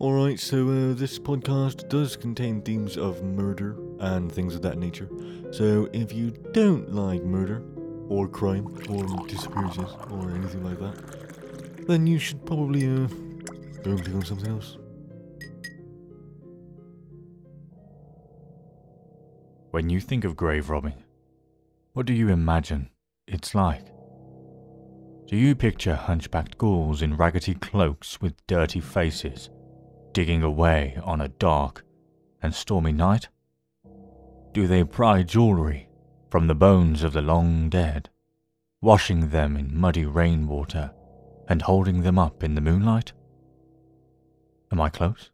Alright, so uh, this podcast does contain themes of murder and things of that nature. So if you don't like murder, or crime, or disappearances, or anything like that, then you should probably uh, go and click on something else. When you think of grave robbing, what do you imagine it's like? Do you picture hunchbacked ghouls in raggedy cloaks with dirty faces, digging away on a dark and stormy night? Do they pry jewellery from the bones of the long dead, washing them in muddy rainwater and holding them up in the moonlight? Am I close?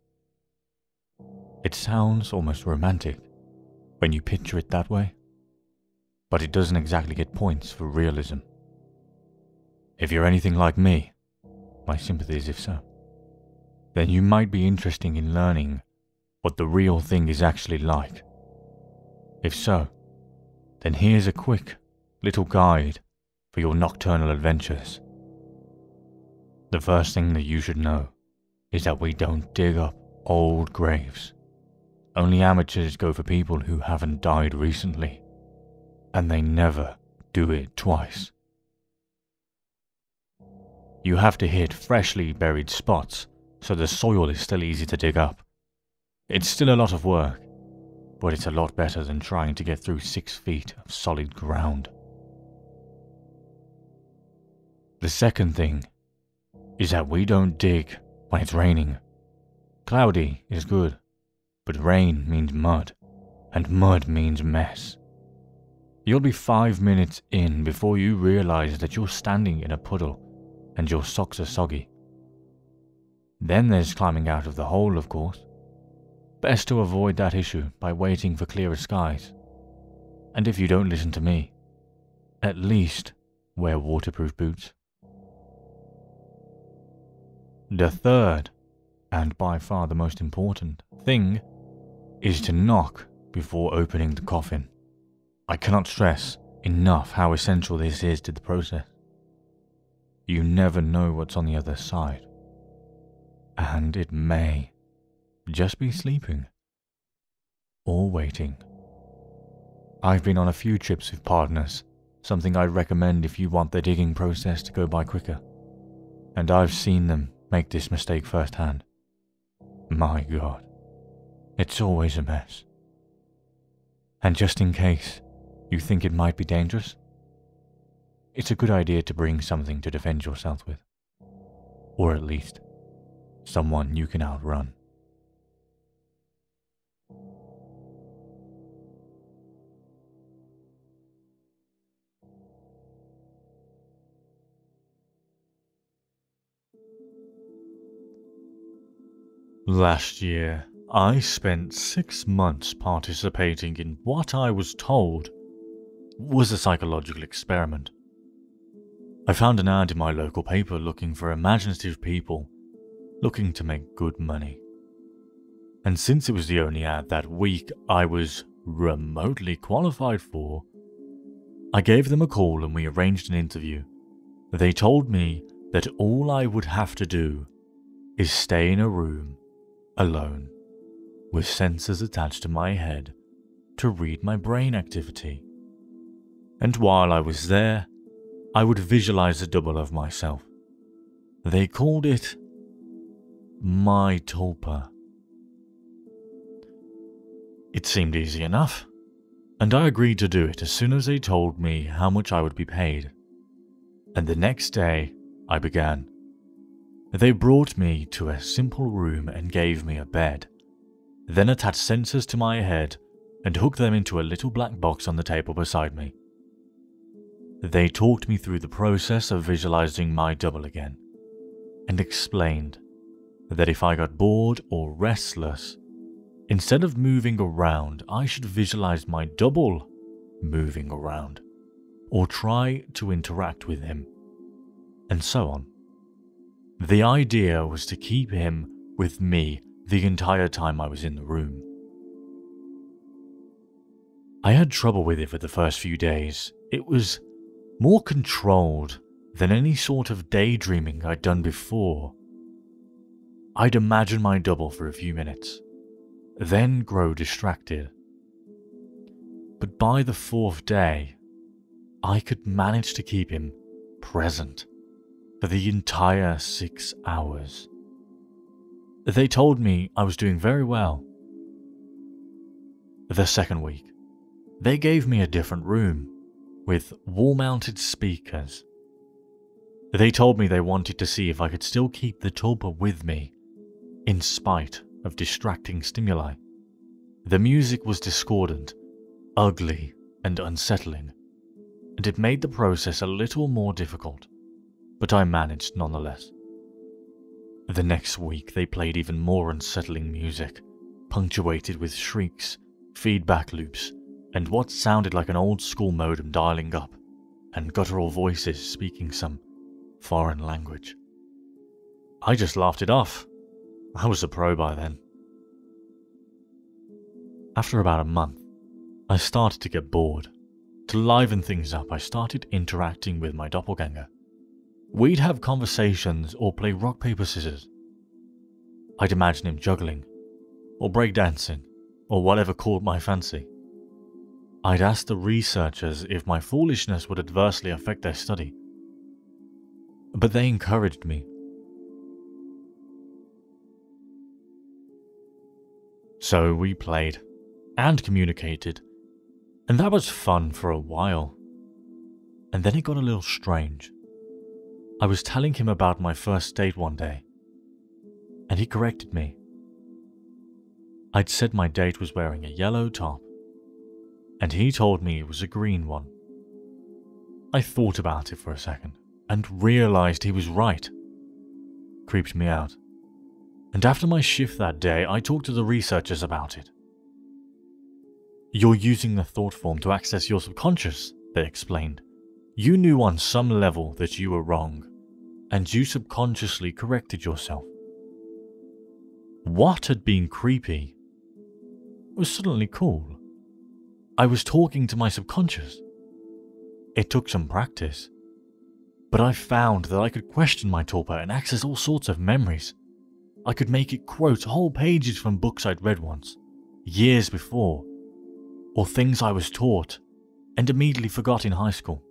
It sounds almost romantic when you picture it that way, but it doesn't exactly get points for realism. If you're anything like me, my sympathies if so, then you might be interested in learning what the real thing is actually like. If so, then here's a quick little guide for your nocturnal adventures. The first thing that you should know is that we don't dig up old graves. Only amateurs go for people who haven't died recently, and they never do it twice. You have to hit freshly buried spots so the soil is still easy to dig up. It's still a lot of work, but it's a lot better than trying to get through six feet of solid ground. The second thing is that we don't dig when it's raining. Cloudy is good, but rain means mud, and mud means mess. You'll be five minutes in before you realize that you're standing in a puddle and your socks are soggy. Then there's climbing out of the hole, of course. Best to avoid that issue by waiting for clearer skies. And if you don't listen to me, at least wear waterproof boots. The third, and by far the most important, thing is to knock before opening the coffin. I cannot stress enough how essential this is to the process. You never know what's on the other side. And it may just be sleeping or waiting. I've been on a few trips with partners, something I'd recommend if you want the digging process to go by quicker. And I've seen them make this mistake firsthand. My god, it's always a mess. And just in case you think it might be dangerous, it's a good idea to bring something to defend yourself with. Or at least, someone you can outrun. Last year, I spent six months participating in what I was told was a psychological experiment. I found an ad in my local paper looking for imaginative people looking to make good money. And since it was the only ad that week I was remotely qualified for, I gave them a call and we arranged an interview. They told me that all I would have to do is stay in a room alone with sensors attached to my head to read my brain activity. And while I was there, I would visualize a double of myself. They called it my tulpa. It seemed easy enough, and I agreed to do it as soon as they told me how much I would be paid. And the next day, I began. They brought me to a simple room and gave me a bed, then attached sensors to my head and hooked them into a little black box on the table beside me. They talked me through the process of visualizing my double again, and explained that if I got bored or restless, instead of moving around, I should visualize my double moving around, or try to interact with him, and so on. The idea was to keep him with me the entire time I was in the room. I had trouble with it for the first few days. It was more controlled than any sort of daydreaming I'd done before. I'd imagine my double for a few minutes, then grow distracted. But by the fourth day, I could manage to keep him present for the entire six hours. They told me I was doing very well. The second week, they gave me a different room with wall mounted speakers. They told me they wanted to see if I could still keep the tulpa with me in spite of distracting stimuli. The music was discordant, ugly, and unsettling, and it made the process a little more difficult, but I managed nonetheless. The next week, they played even more unsettling music, punctuated with shrieks, feedback loops, and what sounded like an old school modem dialing up, and guttural voices speaking some foreign language. I just laughed it off. I was a pro by then. After about a month, I started to get bored. To liven things up, I started interacting with my doppelganger. We'd have conversations or play rock, paper, scissors. I'd imagine him juggling, or breakdancing, or whatever caught my fancy. I'd ask the researchers if my foolishness would adversely affect their study. But they encouraged me. So we played and communicated, and that was fun for a while. And then it got a little strange. I was telling him about my first date one day, and he corrected me. I'd said my date was wearing a yellow top and he told me it was a green one. I thought about it for a second and realized he was right. Creeped me out. And after my shift that day, I talked to the researchers about it. You're using the thought form to access your subconscious, they explained. You knew on some level that you were wrong, and you subconsciously corrected yourself. What had been creepy was suddenly cool. I was talking to my subconscious. It took some practice, but I found that I could question my tulpa and access all sorts of memories. I could make it quote whole pages from books I'd read once, years before, or things I was taught and immediately forgot in high school.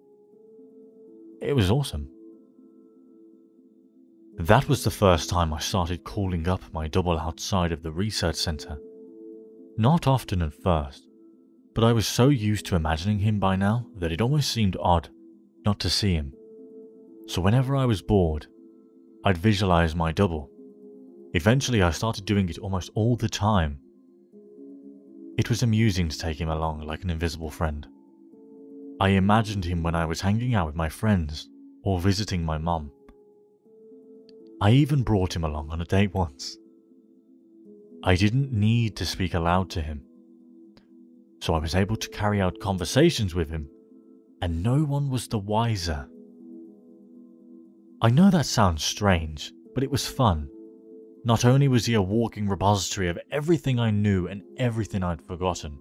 It was awesome. That was the first time I started calling up my double outside of the research center. Not often at first, but I was so used to imagining him by now that it almost seemed odd not to see him. So whenever I was bored, I'd visualize my double. Eventually, I started doing it almost all the time. It was amusing to take him along like an invisible friend. I imagined him when I was hanging out with my friends or visiting my mom. I even brought him along on a date once. I didn't need to speak aloud to him so I was able to carry out conversations with him, and no one was the wiser. I know that sounds strange, but it was fun. Not only was he a walking repository of everything I knew and everything I'd forgotten,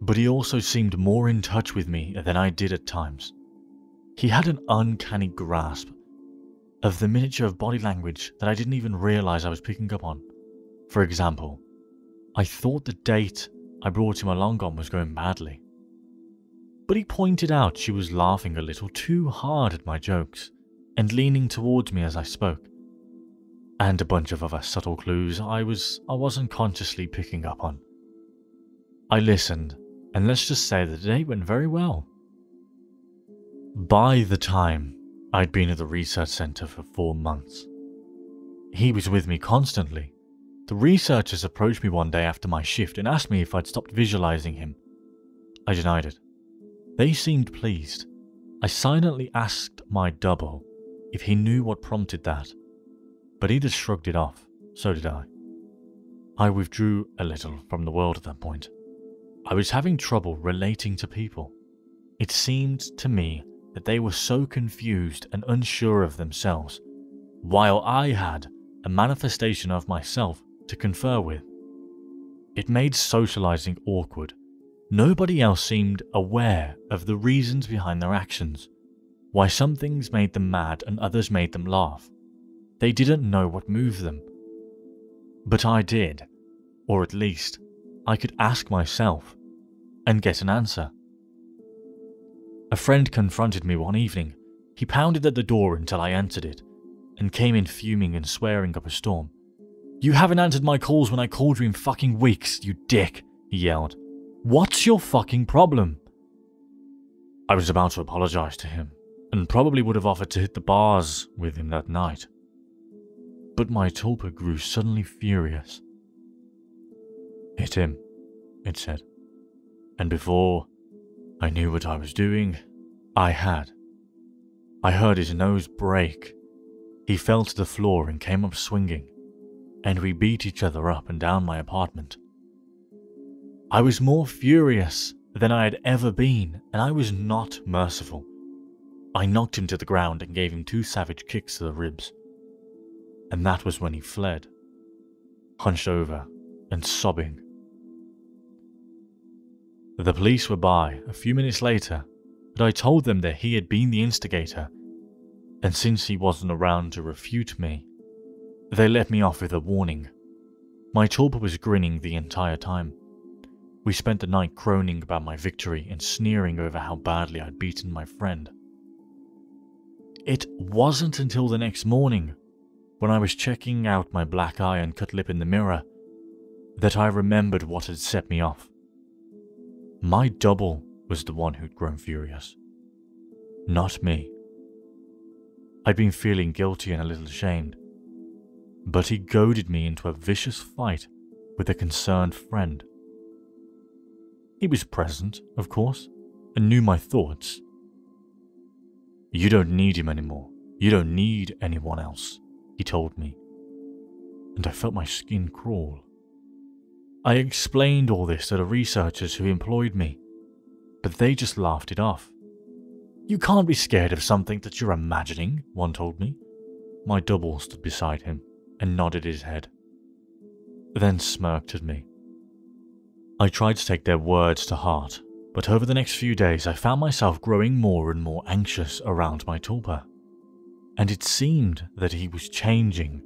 but he also seemed more in touch with me than I did at times. He had an uncanny grasp of the miniature of body language that I didn't even realize I was picking up on. For example, I thought the date I brought him along on was going badly. But he pointed out she was laughing a little too hard at my jokes and leaning towards me as I spoke. And a bunch of other subtle clues I was I wasn't consciously picking up on. I listened, and let's just say the day went very well. By the time I'd been at the research center for four months, he was with me constantly, the researchers approached me one day after my shift and asked me if I'd stopped visualizing him. I denied it. They seemed pleased. I silently asked my double if he knew what prompted that, but he just shrugged it off. So did I. I withdrew a little from the world at that point. I was having trouble relating to people. It seemed to me that they were so confused and unsure of themselves, while I had a manifestation of myself to confer with. It made socializing awkward. Nobody else seemed aware of the reasons behind their actions, why some things made them mad and others made them laugh. They didn't know what moved them. But I did, or at least, I could ask myself and get an answer. A friend confronted me one evening. He pounded at the door until I answered it, and came in fuming and swearing up a storm. You haven't answered my calls when I called you in fucking weeks, you dick, he yelled. What's your fucking problem? I was about to apologize to him, and probably would have offered to hit the bars with him that night. But my tulpa grew suddenly furious. Hit him, it said. And before I knew what I was doing, I had. I heard his nose break. He fell to the floor and came up swinging, and we beat each other up and down my apartment. I was more furious than I had ever been, and I was not merciful. I knocked him to the ground and gave him two savage kicks to the ribs. And that was when he fled, hunched over and sobbing. The police were by a few minutes later, but I told them that he had been the instigator, and since he wasn't around to refute me, they let me off with a warning. My tulpa was grinning the entire time. We spent the night croning about my victory and sneering over how badly I'd beaten my friend. It wasn't until the next morning, when I was checking out my black eye and cut lip in the mirror, that I remembered what had set me off. My double was the one who'd grown furious, not me. I'd been feeling guilty and a little ashamed, but he goaded me into a vicious fight with a concerned friend. He was present, of course, and knew my thoughts. You don't need him anymore. You don't need anyone else, he told me. And I felt my skin crawl. I explained all this to the researchers who employed me, but they just laughed it off. You can't be scared of something that you're imagining, one told me. My double stood beside him and nodded his head, then smirked at me. I tried to take their words to heart, but over the next few days I found myself growing more and more anxious around my tulpa. And it seemed that he was changing.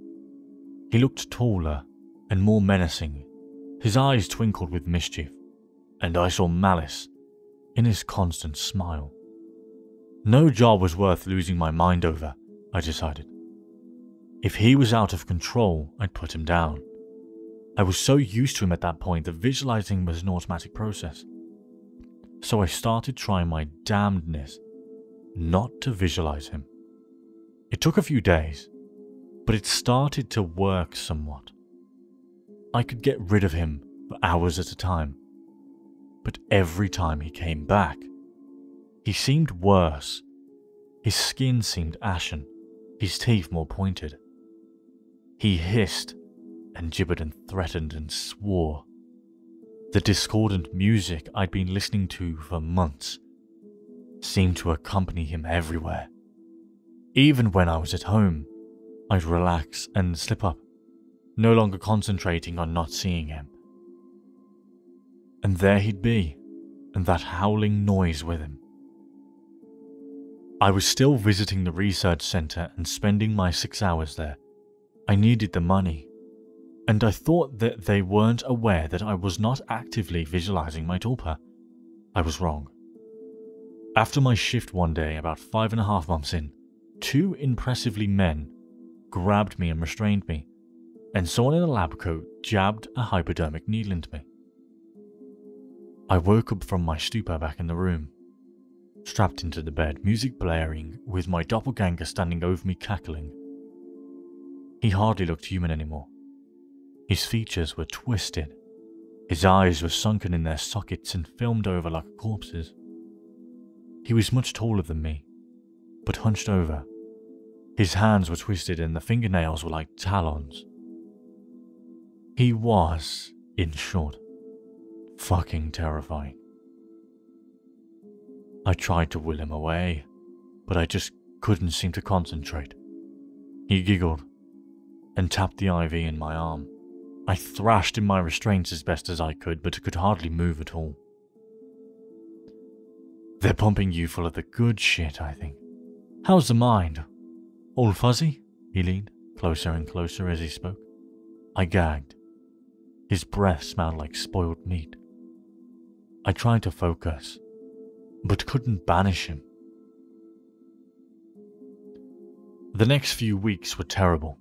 He looked taller and more menacing. His eyes twinkled with mischief, and I saw malice in his constant smile. No job was worth losing my mind over, I decided. If he was out of control, I'd put him down. I was so used to him at that point that visualizing was an automatic process. So I started trying my damnedness not to visualize him. It took a few days, but it started to work somewhat. I could get rid of him for hours at a time, but every time he came back, he seemed worse. His skin seemed ashen, his teeth more pointed. He hissed and gibbered and threatened and swore. The discordant music I'd been listening to for months seemed to accompany him everywhere. Even when I was at home, I'd relax and slip up, no longer concentrating on not seeing him. And there he'd be, and that howling noise with him. I was still visiting the research center and spending my six hours there. I needed the money, and I thought that they weren't aware that I was not actively visualizing my tulpa. I was wrong. After my shift one day, about five and a half months in, two impressively men grabbed me and restrained me, and someone in a lab coat jabbed a hypodermic needle into me. I woke up from my stupor back in the room, strapped into the bed, music blaring, with my doppelganger standing over me cackling. He hardly looked human anymore. His features were twisted. His eyes were sunken in their sockets and filmed over like a corpse's. He was much taller than me, but hunched over. His hands were twisted and the fingernails were like talons. He was, in short, fucking terrifying. I tried to will him away, but I just couldn't seem to concentrate. He giggled and tapped the IV in my arm. I thrashed in my restraints as best as I could, but could hardly move at all. They're pumping you full of the good shit, I think. How's the mind? All fuzzy? He leaned, closer and closer as he spoke. I gagged. His breath smelled like spoiled meat. I tried to focus, but couldn't banish him. The next few weeks were terrible.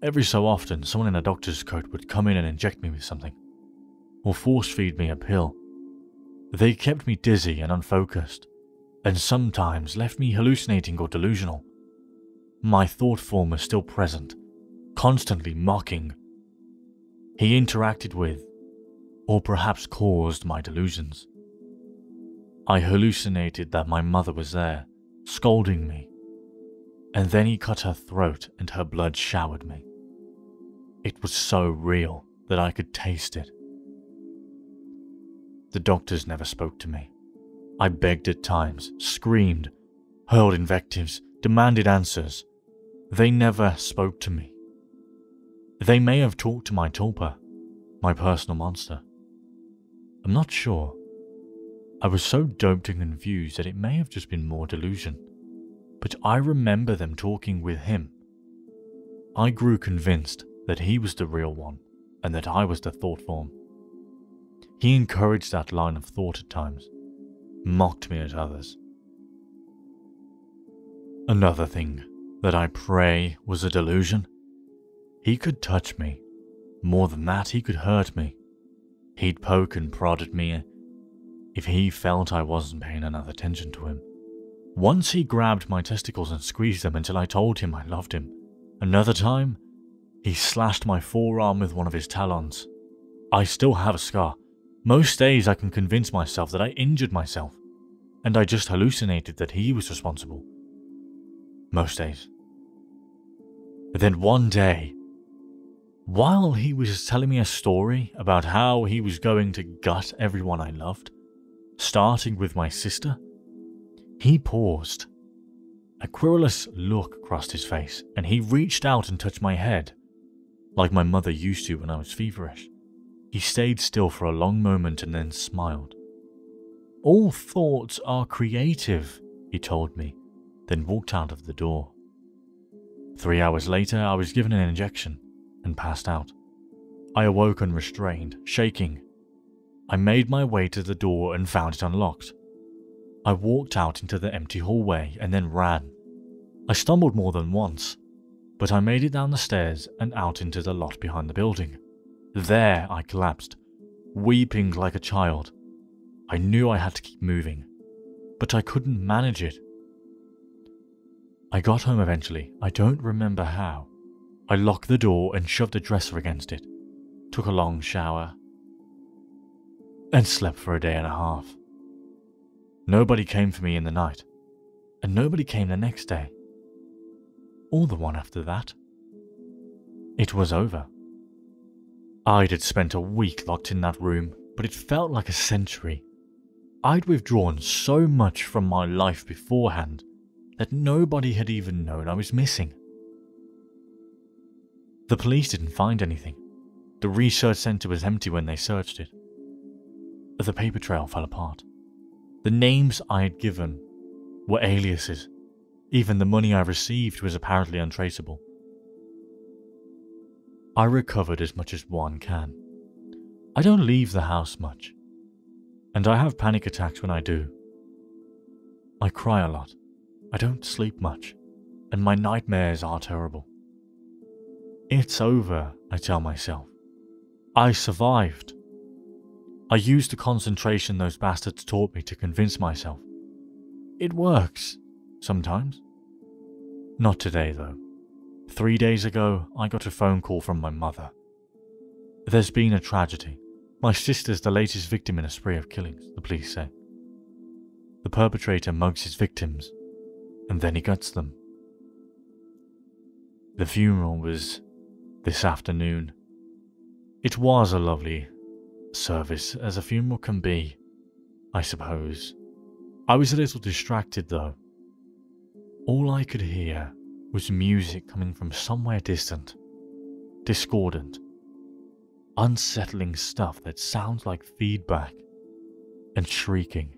Every so often, someone in a doctor's coat would come in and inject me with something, or force feed me a pill. They kept me dizzy and unfocused, and sometimes left me hallucinating or delusional. My thought form was still present, constantly mocking. He interacted with, or perhaps caused, my delusions. I hallucinated that my mother was there, scolding me, and then he cut her throat and her blood showered me. It was so real that I could taste it. The doctors never spoke to me. I begged at times, screamed, hurled invectives, demanded answers. They never spoke to me. They may have talked to my tulpa, my personal monster. I'm not sure. I was so doped and confused that it may have just been more delusion. But I remember them talking with him. I grew convinced that he was the real one and that I was the thought form. He encouraged that line of thought at times, mocked me at others. Another thing that I pray was a delusion. He could touch me. More than that, he could hurt me. He'd poke and prod at me if he felt I wasn't paying enough attention to him. Once he grabbed my testicles and squeezed them until I told him I loved him. Another time, he slashed my forearm with one of his talons. I still have a scar. Most days I can convince myself that I injured myself, and I just hallucinated that he was responsible. Most days. Then one day, while he was telling me a story about how he was going to gut everyone I loved, starting with my sister, he paused. A querulous look crossed his face, and he reached out and touched my head like my mother used to when I was feverish. He stayed still for a long moment and then smiled. All thoughts are creative, he told me, then walked out of the door. Three hours later, I was given an injection and passed out. I awoke unrestrained, shaking. I made my way to the door and found it unlocked. I walked out into the empty hallway and then ran. I stumbled more than once, but I made it down the stairs and out into the lot behind the building. There I collapsed, weeping like a child. I knew I had to keep moving, but I couldn't manage it. I got home eventually, I don't remember how. I locked the door and shoved a dresser against it, took a long shower, and slept for a day and a half. Nobody came for me in the night, and nobody came the next day or the one after that. It was over. I'd had spent a week locked in that room, but it felt like a century. I'd withdrawn so much from my life beforehand that nobody had even known I was missing. The police didn't find anything. The research centre was empty when they searched it. The paper trail fell apart. The names I had given were aliases even the money I received was apparently untraceable. I recovered as much as one can. I don't leave the house much, and I have panic attacks when I do. I cry a lot, I don't sleep much, and my nightmares are terrible. It's over, I tell myself. I survived. I used the concentration those bastards taught me to convince myself. It works. Sometimes. Not today, though. Three days ago, I got a phone call from my mother. There's been a tragedy. My sister's the latest victim in a spree of killings, the police say. The perpetrator mugs his victims, and then he guts them. The funeral was this afternoon. It was a lovely service, as a funeral can be, I suppose. I was a little distracted, though. All I could hear was music coming from somewhere distant, discordant, unsettling stuff that sounds like feedback and shrieking,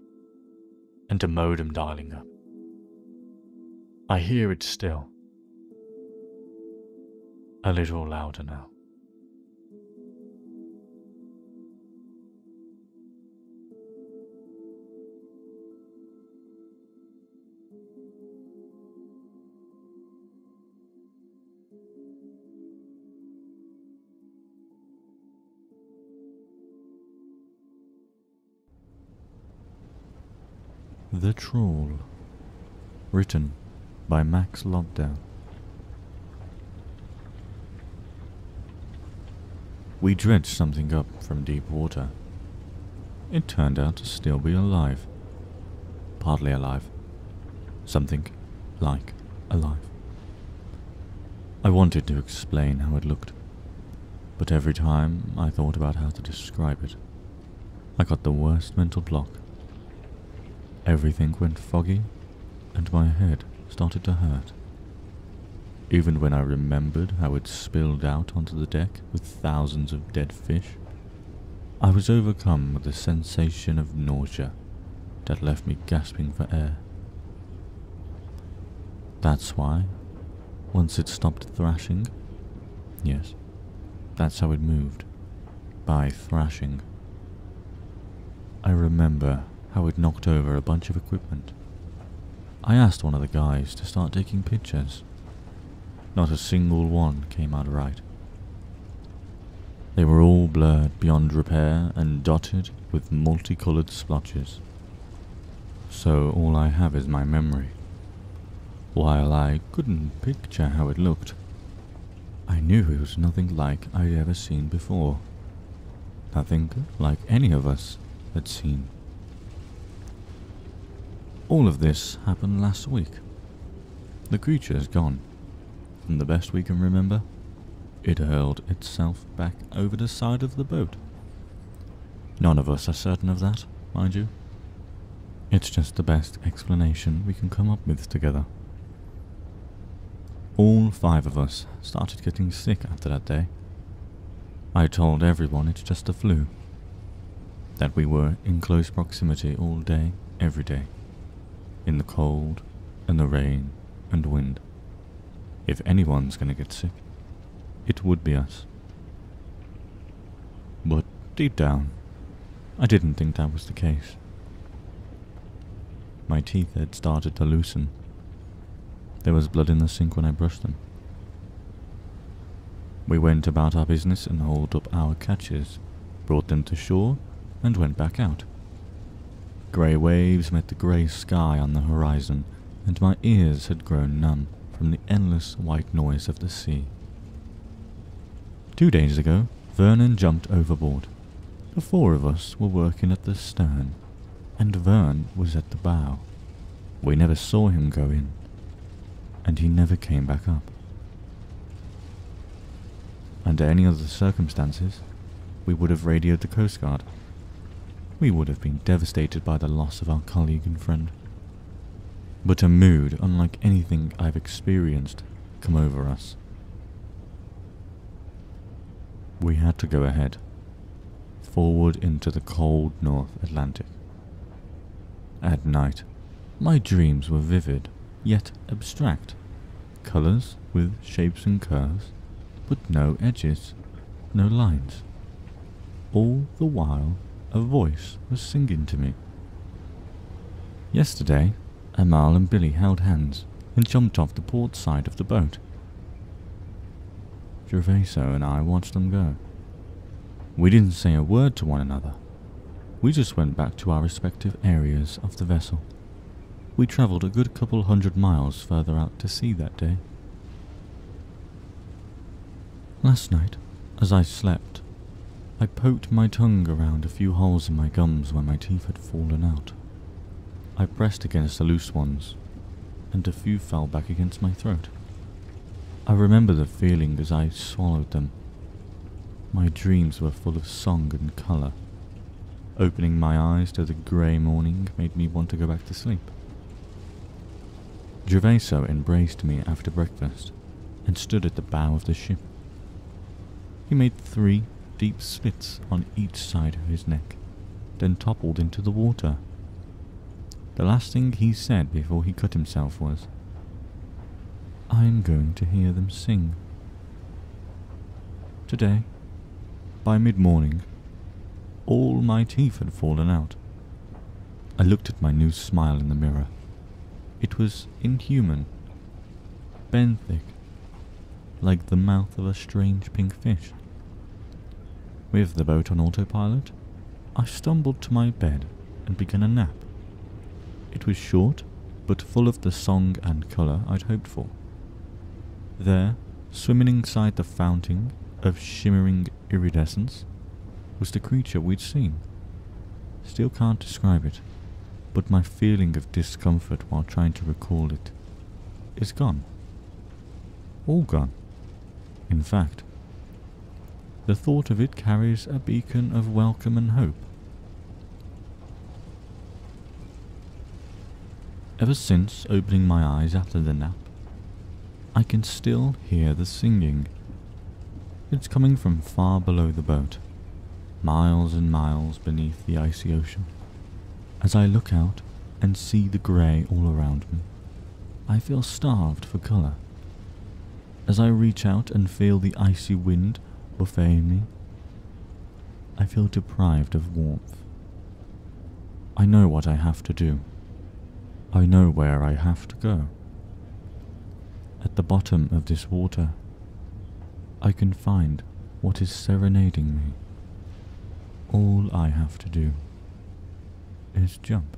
and a modem dialing up. I hear it still. A little louder now. The Trawl. Written by Max Lobdell. We dredged something up from deep water. It turned out to still be alive. Partly alive. Something like alive. I wanted to explain how it looked, but every time I thought about how to describe it, I got the worst mental block. Everything went foggy, and my head started to hurt. Even when I remembered how it spilled out onto the deck with thousands of dead fish, I was overcome with a sensation of nausea that left me gasping for air. That's why, once it stopped thrashing, yes, that's how it moved, by thrashing. I remember how it knocked over a bunch of equipment. I asked one of the guys to start taking pictures. Not a single one came out right. They were all blurred beyond repair and dotted with multicolored splotches. So all I have is my memory. While I couldn't picture how it looked, I knew it was nothing like I'd ever seen before. Nothing like any of us had seen. All of this happened last week. The creature is gone. From the best we can remember, it hurled itself back over the side of the boat. None of us are certain of that, mind you. It's just the best explanation we can come up with together. All five of us started getting sick after that day. I told everyone it's just a flu. That we were in close proximity all day, every day in the cold and the rain and wind. If anyone's gonna get sick, it would be us. But deep down, I didn't think that was the case. My teeth had started to loosen. There was blood in the sink when I brushed them. We went about our business and hauled up our catches, brought them to shore, and went back out. Grey waves met the grey sky on the horizon, and my ears had grown numb from the endless white noise of the sea. Two days ago, Vernon jumped overboard. The four of us were working at the stern, and Vern was at the bow. We never saw him go in, and he never came back up. Under any other circumstances, we would have radioed the Coast Guard we would have been devastated by the loss of our colleague and friend. But a mood unlike anything I've experienced come over us. We had to go ahead, forward into the cold North Atlantic. At night, my dreams were vivid, yet abstract. Colours with shapes and curves, but no edges, no lines. All the while a voice was singing to me. Yesterday, Amal and Billy held hands and jumped off the port side of the boat. Gervaso and I watched them go. We didn't say a word to one another. We just went back to our respective areas of the vessel. We travelled a good couple hundred miles further out to sea that day. Last night, as I slept, I poked my tongue around a few holes in my gums where my teeth had fallen out. I pressed against the loose ones, and a few fell back against my throat. I remember the feeling as I swallowed them. My dreams were full of song and colour. Opening my eyes to the grey morning made me want to go back to sleep. Gervaso embraced me after breakfast and stood at the bow of the ship. He made three deep slits on each side of his neck, then toppled into the water. The last thing he said before he cut himself was, I'm going to hear them sing. Today, by mid morning, all my teeth had fallen out. I looked at my new smile in the mirror. It was inhuman, benthic, like the mouth of a strange pink fish. With the boat on autopilot, I stumbled to my bed and began a nap. It was short, but full of the song and colour I'd hoped for. There, swimming inside the fountain of shimmering iridescence, was the creature we'd seen. Still can't describe it, but my feeling of discomfort while trying to recall it is gone. All gone. In fact, the thought of it carries a beacon of welcome and hope. Ever since opening my eyes after the nap, I can still hear the singing. It's coming from far below the boat, miles and miles beneath the icy ocean. As I look out and see the grey all around me, I feel starved for colour. As I reach out and feel the icy wind buffeting me, I feel deprived of warmth. I know what I have to do. I know where I have to go. At the bottom of this water, I can find what is serenading me. All I have to do is jump.